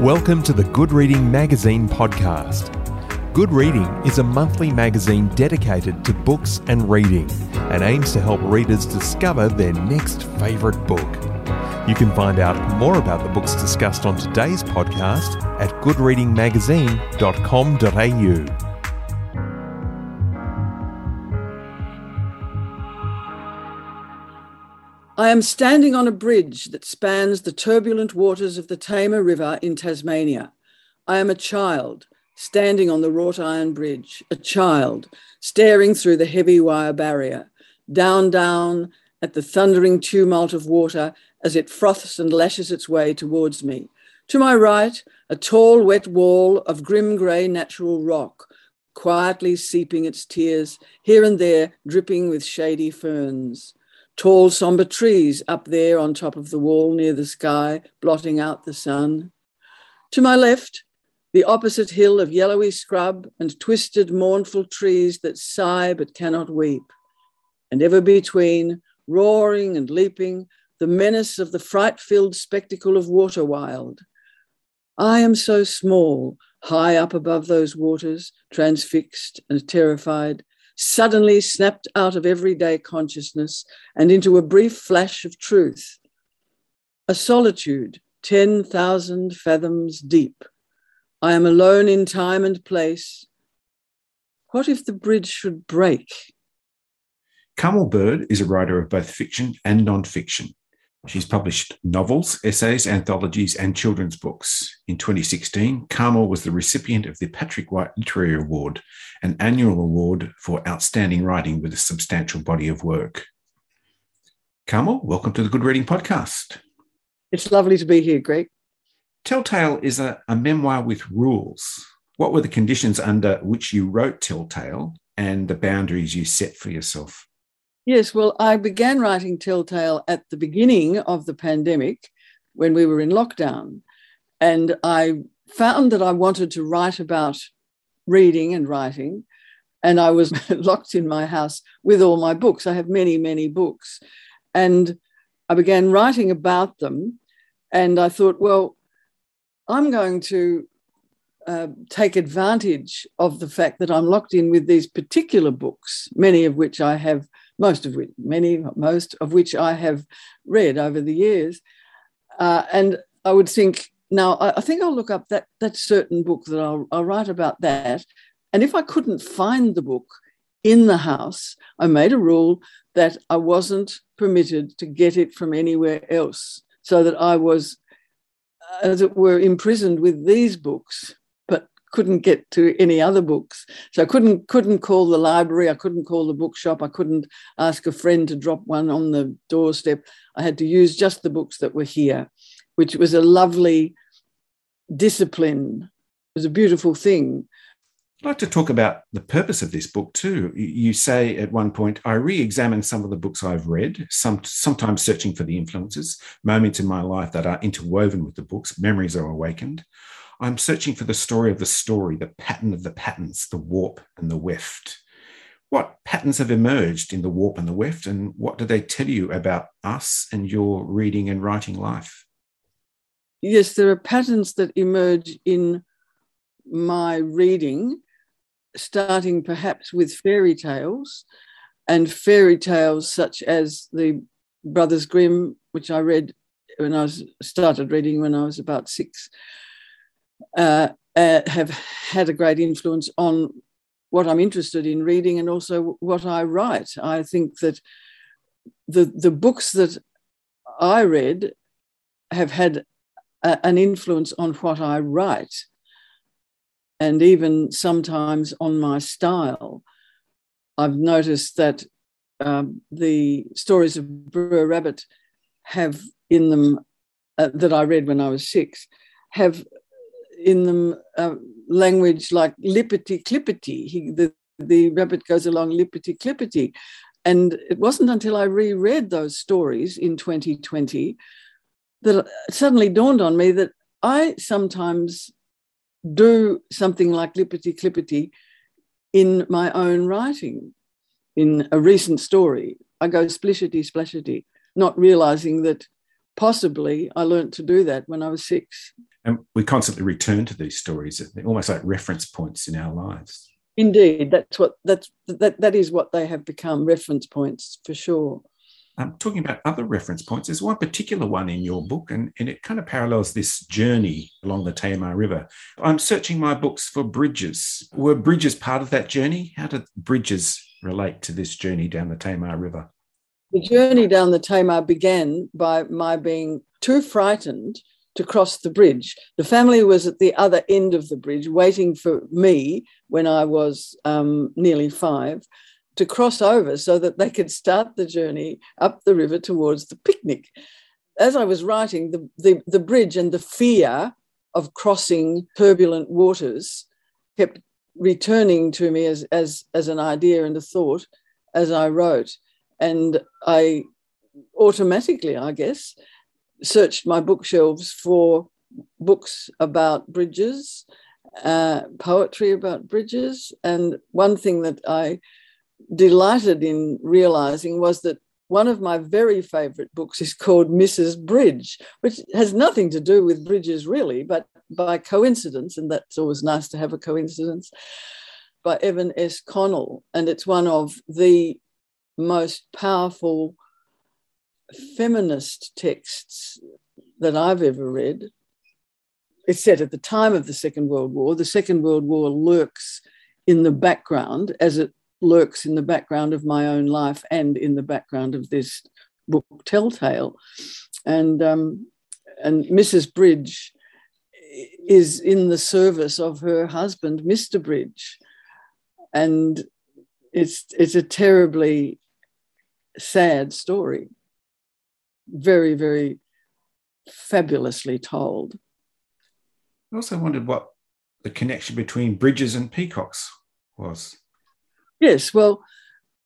Welcome to the Good Reading Magazine podcast. Good Reading is a monthly magazine dedicated to books and reading and aims to help readers discover their next favourite book. You can find out more about the books discussed on today's podcast at goodreadingmagazine.com.au. I am standing on a bridge that spans the turbulent waters of the Tamar River in Tasmania. I am a child standing on the wrought iron bridge, a child staring through the heavy wire barrier, down, down at the thundering tumult of water as it froths and lashes its way towards me. To my right, a tall, wet wall of grim grey natural rock, quietly seeping its tears, here and there dripping with shady ferns tall, somber trees up there on top of the wall near the sky, blotting out the sun. To my left, the opposite hill of yellowy scrub and twisted, mournful trees that sigh but cannot weep. And ever between, roaring and leaping, the menace of the fright filled spectacle of water wild. I am so small, high up above those waters, transfixed and terrified, suddenly snapped out of everyday consciousness and into a brief flash of truth. A solitude 10,000 fathoms deep. I am alone in time and place. What if the bridge should break? Carmel Bird is a writer of both fiction and non-fiction. She's published novels, essays, anthologies, and children's books. In 2016, Carmel was the recipient of the Patrick White Literary Award, an annual award for outstanding writing with a substantial body of work. Carmel, welcome to the Good Reading Podcast. It's lovely to be here, Greg. Telltale is a, a memoir with rules. What were the conditions under which you wrote Telltale and the boundaries you set for yourself? Yes, well, I began writing Telltale at the beginning of the pandemic when we were in lockdown. And I found that I wanted to write about reading and writing. And I was locked in my house with all my books. I have many, many books. And I began writing about them. And I thought, well, I'm going to uh, take advantage of the fact that I'm locked in with these particular books, many of which I have most of which, many, most of which I have read over the years. Uh, and I would think, now I, I, think I'll look up that, that certain book that I'll, I'll write about that. And if I couldn't find the book in the house, I made a rule that I wasn't permitted to get it from anywhere else, so that I was, as it were, imprisoned with these books couldn't get to any other books. So I couldn't couldn't call the library, I couldn't call the bookshop, I couldn't ask a friend to drop one on the doorstep. I had to use just the books that were here, which was a lovely discipline. It was a beautiful thing. I'd like to talk about the purpose of this book too. You say at one point, I re examine some of the books I've read, some, sometimes searching for the influences, moments in my life that are interwoven with the books, memories are awakened. I'm searching for the story of the story, the pattern of the patterns, the warp and the weft. What patterns have emerged in the warp and the weft, and what do they tell you about us and your reading and writing life? Yes, there are patterns that emerge in my reading, starting perhaps with fairy tales, and fairy tales such as the Brothers Grimm, which I read when I was started reading when I was about six, uh, uh, have had a great influence on what I'm interested in reading and also what I write. I think that the the books that I read have had a, an influence on what I write, and even sometimes on my style. I've noticed that um, the stories of Br'er Rabbit have in them uh, that I read when I was six have in them uh, language like lippity clippity. He, the, the rabbit goes along lippity clippity. And it wasn't until I reread those stories in 2020 that suddenly dawned on me that I sometimes do something like lippity clippity in my own writing. In a recent story, I go splishity splashity, not realizing that possibly I learned to do that when I was six. And we constantly return to these stories, They're almost like reference points in our lives. Indeed, that's what that's that that is what they have become reference points for sure. Um, talking about other reference points, there's one particular one in your book, and, and it kind of parallels this journey along the Tamar River. I'm searching my books for bridges. Were bridges part of that journey? How did bridges relate to this journey down the Tamar River? The journey down the Tamar began by my being too frightened to cross the bridge. The family was at the other end of the bridge waiting for me when I was um, nearly five to cross over so that they could start the journey up the river towards the picnic. As I was writing, the, the, the bridge and the fear of crossing turbulent waters kept returning to me as, as, as an idea and a thought as I wrote. And I automatically, I guess, searched my bookshelves for books about bridges, uh, poetry about bridges. And one thing that I delighted in realizing was that one of my very favorite books is called Mrs. Bridge, which has nothing to do with bridges really, but by coincidence, and that's always nice to have a coincidence, by Evan S. Connell. And it's one of the most powerful feminist texts that I've ever read. It's set at the time of the Second World War. The Second World War lurks in the background as it lurks in the background of my own life and in the background of this book, Telltale. And, um, and Mrs. Bridge is in the service of her husband, Mr. Bridge. And it's, it's a terribly sad story very, very fabulously told. I also wondered what the connection between bridges and peacocks was. Yes, well,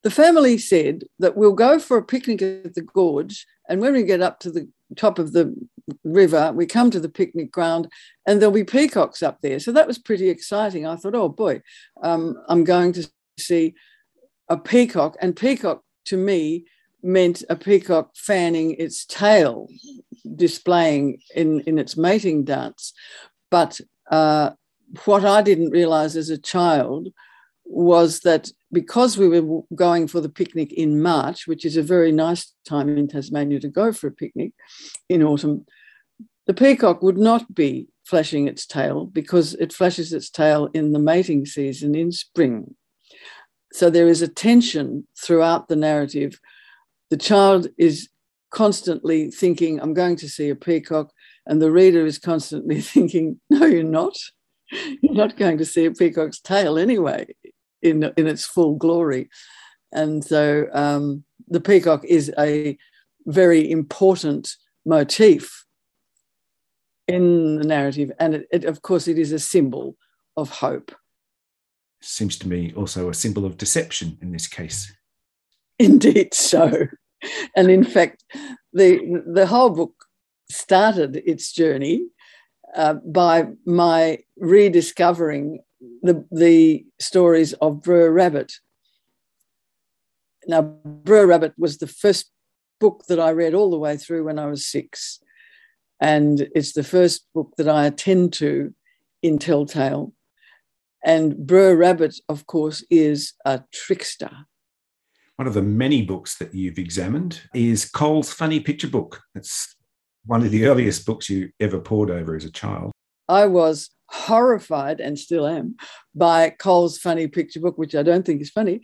the family said that we'll go for a picnic at the gorge, and when we get up to the top of the river, we come to the picnic ground, and there'll be peacocks up there. So that was pretty exciting. I thought, oh boy, um, I'm going to see a peacock, and peacock to me meant a peacock fanning its tail, displaying in, in its mating dance. But uh, what I didn't realize as a child was that because we were going for the picnic in March, which is a very nice time in Tasmania to go for a picnic in autumn, the peacock would not be flashing its tail because it flashes its tail in the mating season in spring. So there is a tension throughout the narrative the child is constantly thinking, I'm going to see a peacock, and the reader is constantly thinking, No, you're not. You're not going to see a peacock's tail anyway in, in its full glory. And so um, the peacock is a very important motif in the narrative. And it, it, of course, it is a symbol of hope. Seems to me also a symbol of deception in this case. Indeed so. And in fact, the, the whole book started its journey uh, by my rediscovering the, the stories of Br'er Rabbit. Now, Br'er Rabbit was the first book that I read all the way through when I was six. And it's the first book that I attend to in Telltale. And Br'er Rabbit, of course, is a trickster one of the many books that you've examined is Cole's Funny Picture Book. It's one of the earliest books you ever pored over as a child. I was horrified and still am by Cole's Funny Picture Book, which I don't think is funny.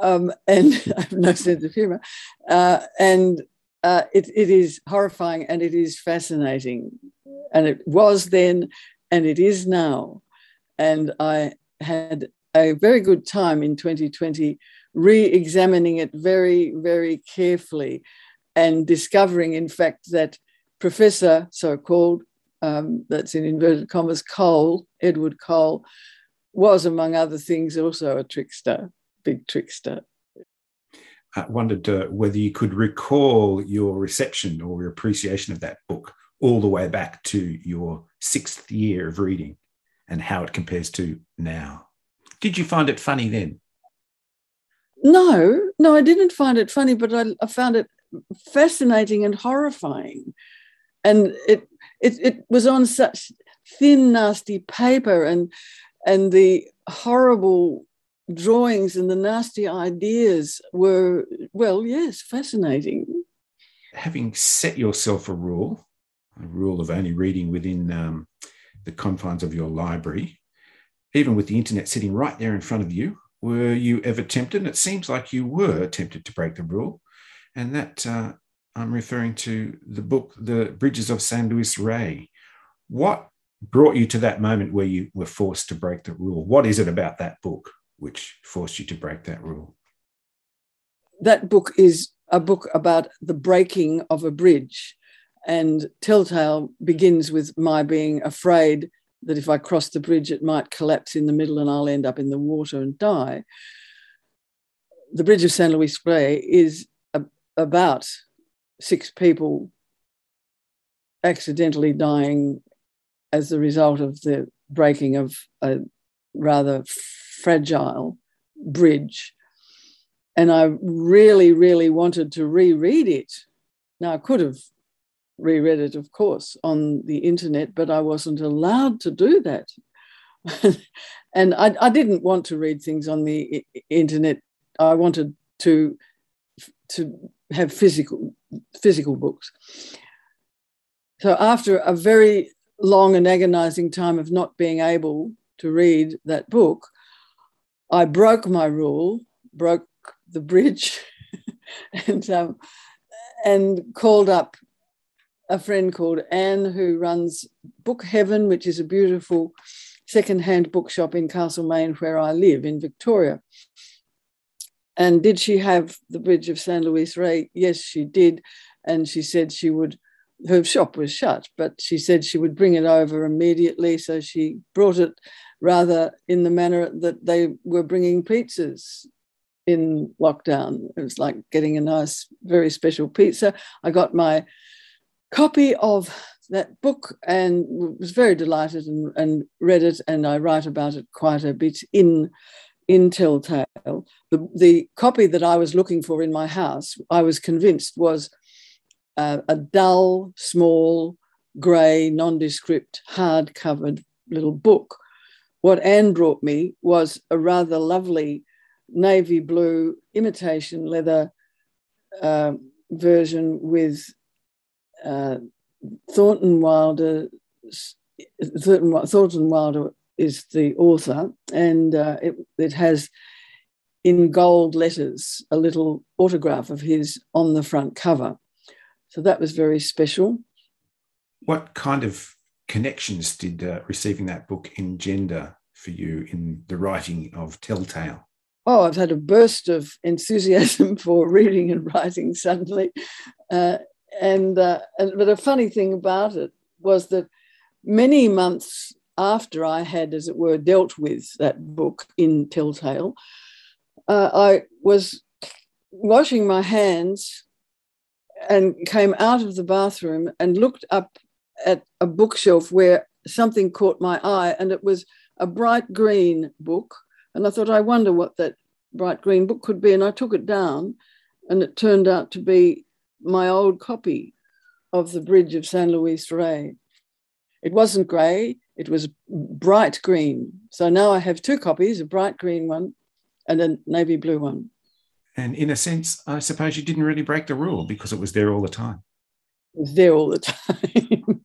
Um, and I have no sense of humor. Uh, and uh, it, it is horrifying and it is fascinating. And it was then and it is now. And I had a very good time in 2020 re examining it very, very carefully and discovering, in fact, that Professor, so called, um, that's in inverted commas, Cole, Edward Cole, was, among other things, also a trickster, big trickster. I wondered uh, whether you could recall your reception or your appreciation of that book all the way back to your sixth year of reading and how it compares to now. Did you find it funny then? No, no, I didn't find it funny, but I, I found it fascinating and horrifying. And it, it, it was on such thin, nasty paper and and the horrible drawings and the nasty ideas were, well, yes, fascinating. Having set yourself a rule, a rule of only reading within um, the confines of your library, even with the internet sitting right there in front of you, were you ever tempted? And it seems like you were tempted to break the rule. And that uh, I'm referring to the book, The Bridges of San Luis Rey. What brought you to that moment where you were forced to break the rule? What is it about that book which forced you to break that rule? That book is a book about the breaking of a bridge. And Telltale begins with my being afraid that if I cross the bridge, it might collapse in the middle and I'll end up in the water and die. The Bridge of San Luis Rey is a, about six people accidentally dying as a result of the breaking of a rather fragile bridge. And I really, really wanted to reread it. Now, I could have reread it, of course, on the internet, but I wasn't allowed to do that. and I, I, didn't want to read things on the internet. I wanted to to have physical physical books. So after a very long and agonizing time of not being able to read that book, I broke my rule, broke the bridge, and um, and called up a friend called Anne who runs Book Heaven, which is a beautiful secondhand bookshop in Castlemaine, where I live in Victoria. And did she have the Bridge of San Luis Rey? Yes, she did. And she said she would, her shop was shut, but she said she would bring it over immediately. So she brought it rather in the manner that they were bringing pizzas in lockdown. It was like getting a nice, very special pizza. I got my copy of that book and was very delighted and, and read it. And I write about it quite a bit in in Telltale. The, the copy that I was looking for in my house, I was convinced was uh, a dull, small, grey, nondescript, hard covered little book. What Anne brought me was a rather lovely navy blue imitation leather uh, version with uh, Thornton Wilder. Thornton, Thornton Wilder is the author, and uh, it, it has in gold letters a little autograph of his on the front cover. So that was very special. What kind of connections did uh, receiving that book engender for you in the writing of Telltale? Oh, I've had a burst of enthusiasm for reading and writing suddenly. Uh, and, uh, and but a funny thing about it was that many months after I had, as it were, dealt with that book in Telltale, uh, I was washing my hands and came out of the bathroom and looked up at a bookshelf where something caught my eye, and it was a bright green book. And I thought, I wonder what that bright green book could be. And I took it down, and it turned out to be my old copy of The Bridge of San Luis Rey. It wasn't grey, it was bright green. So now I have two copies, a bright green one and a navy blue one. And in a sense, I suppose you didn't really break the rule because it was there all the time. It was there all the time.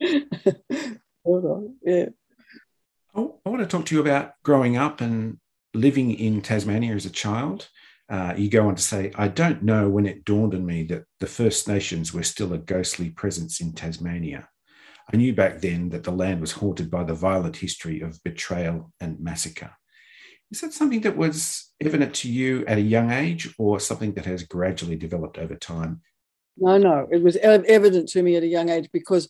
Hold on, yeah. I want to talk to you about growing up and living in Tasmania as a child. Uh, you go on to say, I don't know when it dawned on me that the First Nations were still a ghostly presence in Tasmania. I knew back then that the land was haunted by the violent history of betrayal and massacre. Is that something that was evident to you at a young age or something that has gradually developed over time? No, no, it was evident to me at a young age because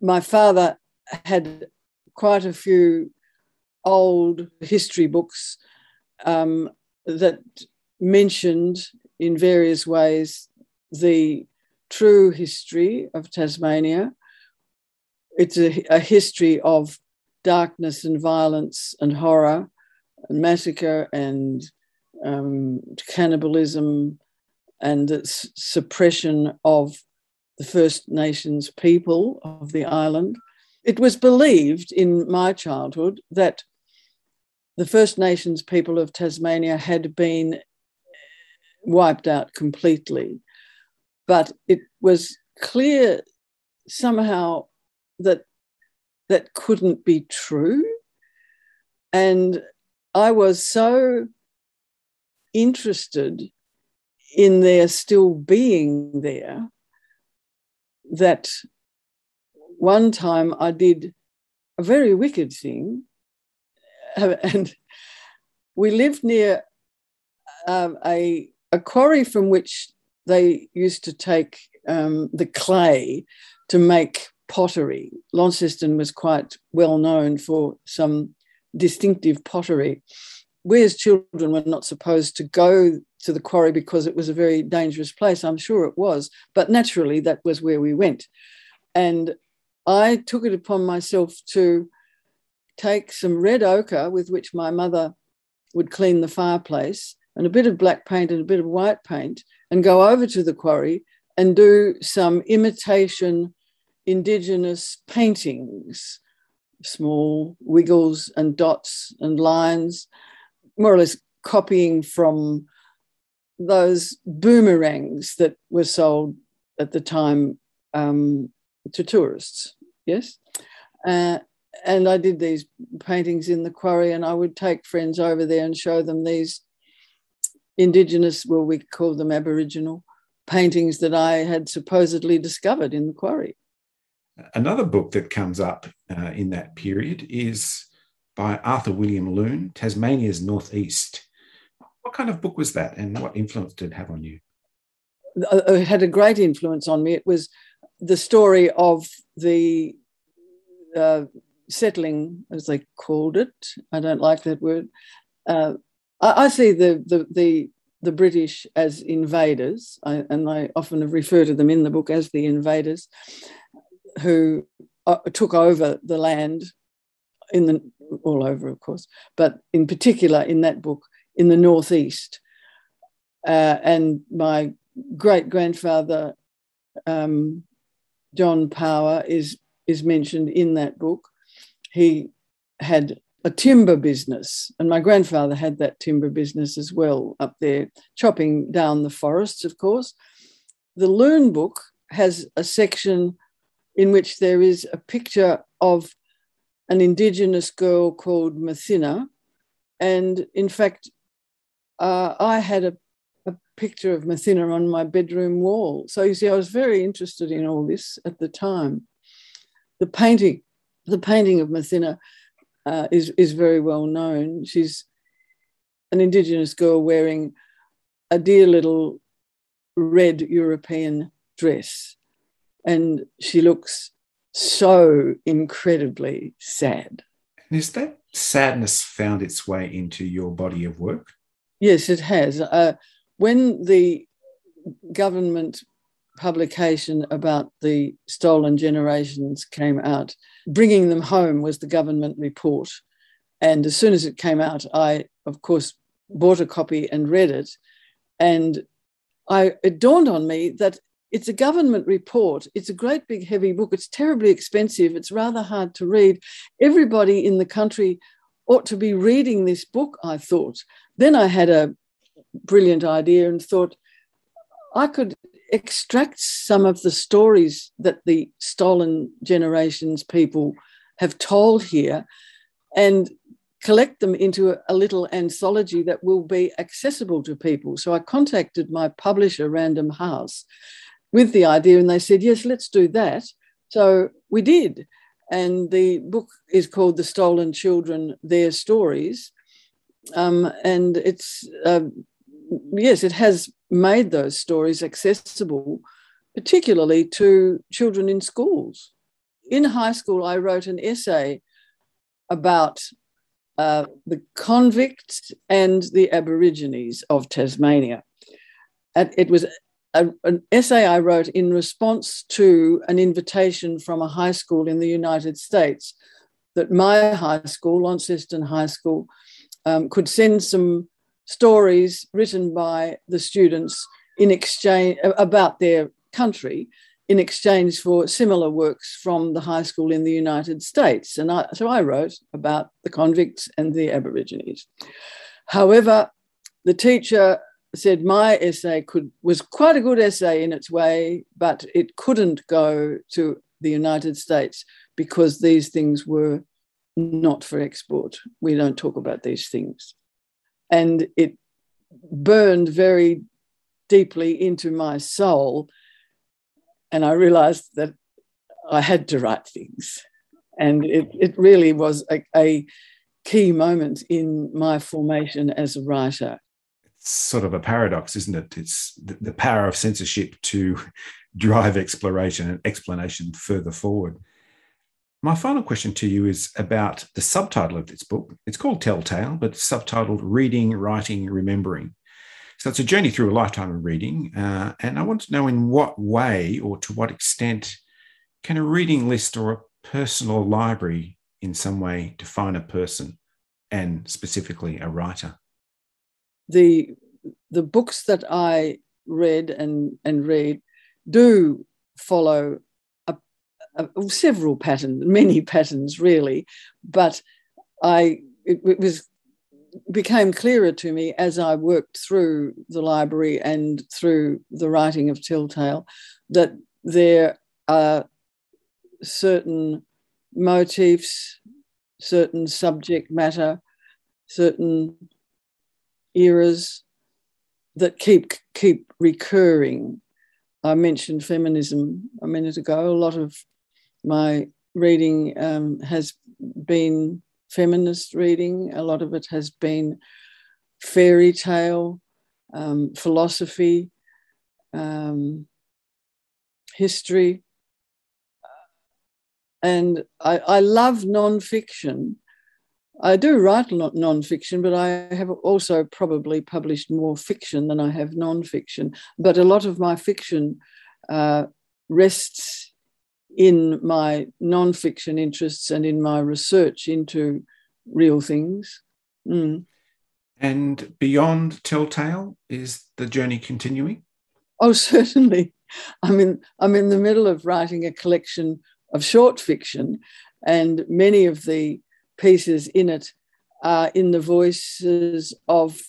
my father had quite a few old history books um, that mentioned in various ways the true history of Tasmania it's a, a history of darkness and violence and horror and massacre and um, cannibalism and its suppression of the First Nations people of the island. it was believed in my childhood that the First Nations people of Tasmania had been wiped out completely. But it was clear somehow that that couldn't be true. And I was so interested in their still being there that one time I did a very wicked thing. And we lived near um, a, a quarry from which they used to take um, the clay to make pottery. Launceston was quite well known for some distinctive pottery. We as children were not supposed to go to the quarry because it was a very dangerous place. I'm sure it was, but naturally that was where we went. And I took it upon myself to take some red ochre with which my mother would clean the fireplace and a bit of black paint and a bit of white paint and go over to the quarry and do some imitation indigenous paintings, small wiggles and dots and lines, more or less copying from those boomerangs that were sold at the time um, to tourists. Yes. Uh, and I did these paintings in the quarry, and I would take friends over there and show them these indigenous, well, we call them Aboriginal paintings that I had supposedly discovered in the quarry. Another book that comes up uh, in that period is by Arthur William Loone, Tasmania's Northeast. What kind of book was that, and what influence did it have on you? Uh, it had a great influence on me. It was the story of the uh, settling, as they called it. I don't like that word. Uh, I, I, see the, the, the the British as invaders, I, and I often refer to them in the book as the invaders, who uh, took over the land in the all over, of course, but in particular in that book in the northeast. Uh, and my great grandfather um, John Power is is mentioned in that book. He had a timber business, and my grandfather had that timber business as well up there, chopping down the forests, of course. The Loone book has a section in which there is a picture of an Indigenous girl called Mathina. And in fact, uh, I had a picture of Mathina on my bedroom wall. So you see, I was very interested in all this at the time. The painting, the painting of Mathina uh, is, is very well known. She's an Indigenous girl wearing a dear little red European dress. And she looks so incredibly sad. And Is that sadness found its way into your body of work? Yes, it has. Uh, when the government publication about the stolen generations came out, bringing them home was the government report. And as soon as it came out, I, of course, bought a copy and read it. And I, it dawned on me that it's a government report. It's a great big heavy book. It's terribly expensive. It's rather hard to read. Everybody in the country ought to be reading this book, I thought. Then I had a brilliant idea and thought I could extract some of the stories that the stolen generations people have told here and collect them into a, a, little anthology that will be accessible to people. So I contacted my publisher, Random House, with the idea, and they said, Yes, let's do that. So we did. And the book is called The Stolen Children Their Stories. Um, and it's uh, yes, it has made those stories accessible, particularly to children in schools. In high school, I wrote an essay about uh, the convicts and the Aborigines of Tasmania. And It was a, an essay I wrote in response to an invitation from a high school in the United States that my high school, Launceston High School, um, could send some stories written by the students in exchange about their country in exchange for similar works from the high school in the United States. And I, so I wrote about the convicts and the Aborigines. However, the teacher said my essay could was quite a good essay in its way, but it couldn't go to the United States because these things were not for export. We don't talk about these things. And it burned very deeply into my soul. And I realized that I had to write things. And it, it really was a, a key moment in my formation as a writer. It's sort of a paradox, isn't it? It's the, the power of censorship to drive exploration and explanation further forward. My final question to you is about the subtitle of this book. It's called Telltale, but it's subtitled Reading, Writing, Remembering. So it's a journey through a lifetime of reading. Uh, and I want to know in what way or to what extent can a reading list or a personal library in some way define a person and specifically a writer? The, the books that I read and, and read do follow uh, several patterns, many patterns really, but I it, it, was became clearer to me as I worked through the library and through the writing of Telltale that there are certain motifs, certain subject matter, certain eras that keep keep recurring. I mentioned feminism a minute ago. A lot of my reading um, has been feminist reading, a lot of it has been fairy tale, um, philosophy, um, history. And I, I love nonfiction. I do write nonfiction, but I have also probably published more fiction than I have nonfiction. But a lot of my fiction uh, rests in my non-fiction interests and in my research into real things. Mm. And beyond Telltale, is the journey continuing? Oh, certainly. I'm in, I'm in the middle of writing a collection of short fiction, and many of the pieces in it are in the voices of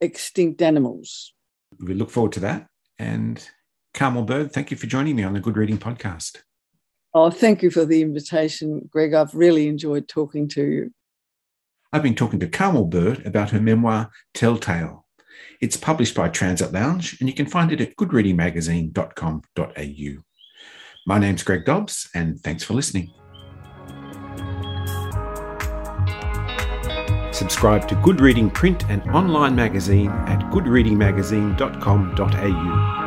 extinct animals. We look forward to that. And Carmel Bird, thank you for joining me on the Good Reading Podcast. Oh, thank you for the invitation, Greg. I've really enjoyed talking to you. I've been talking to Carmel Bird about her memoir, Telltale. It's published by Transit Lounge, and you can find it at goodreadingmagazine.com.au. My name's Greg Dobbs, and thanks for listening. Subscribe to Good Reading print and online magazine at goodreadingmagazine.com.au.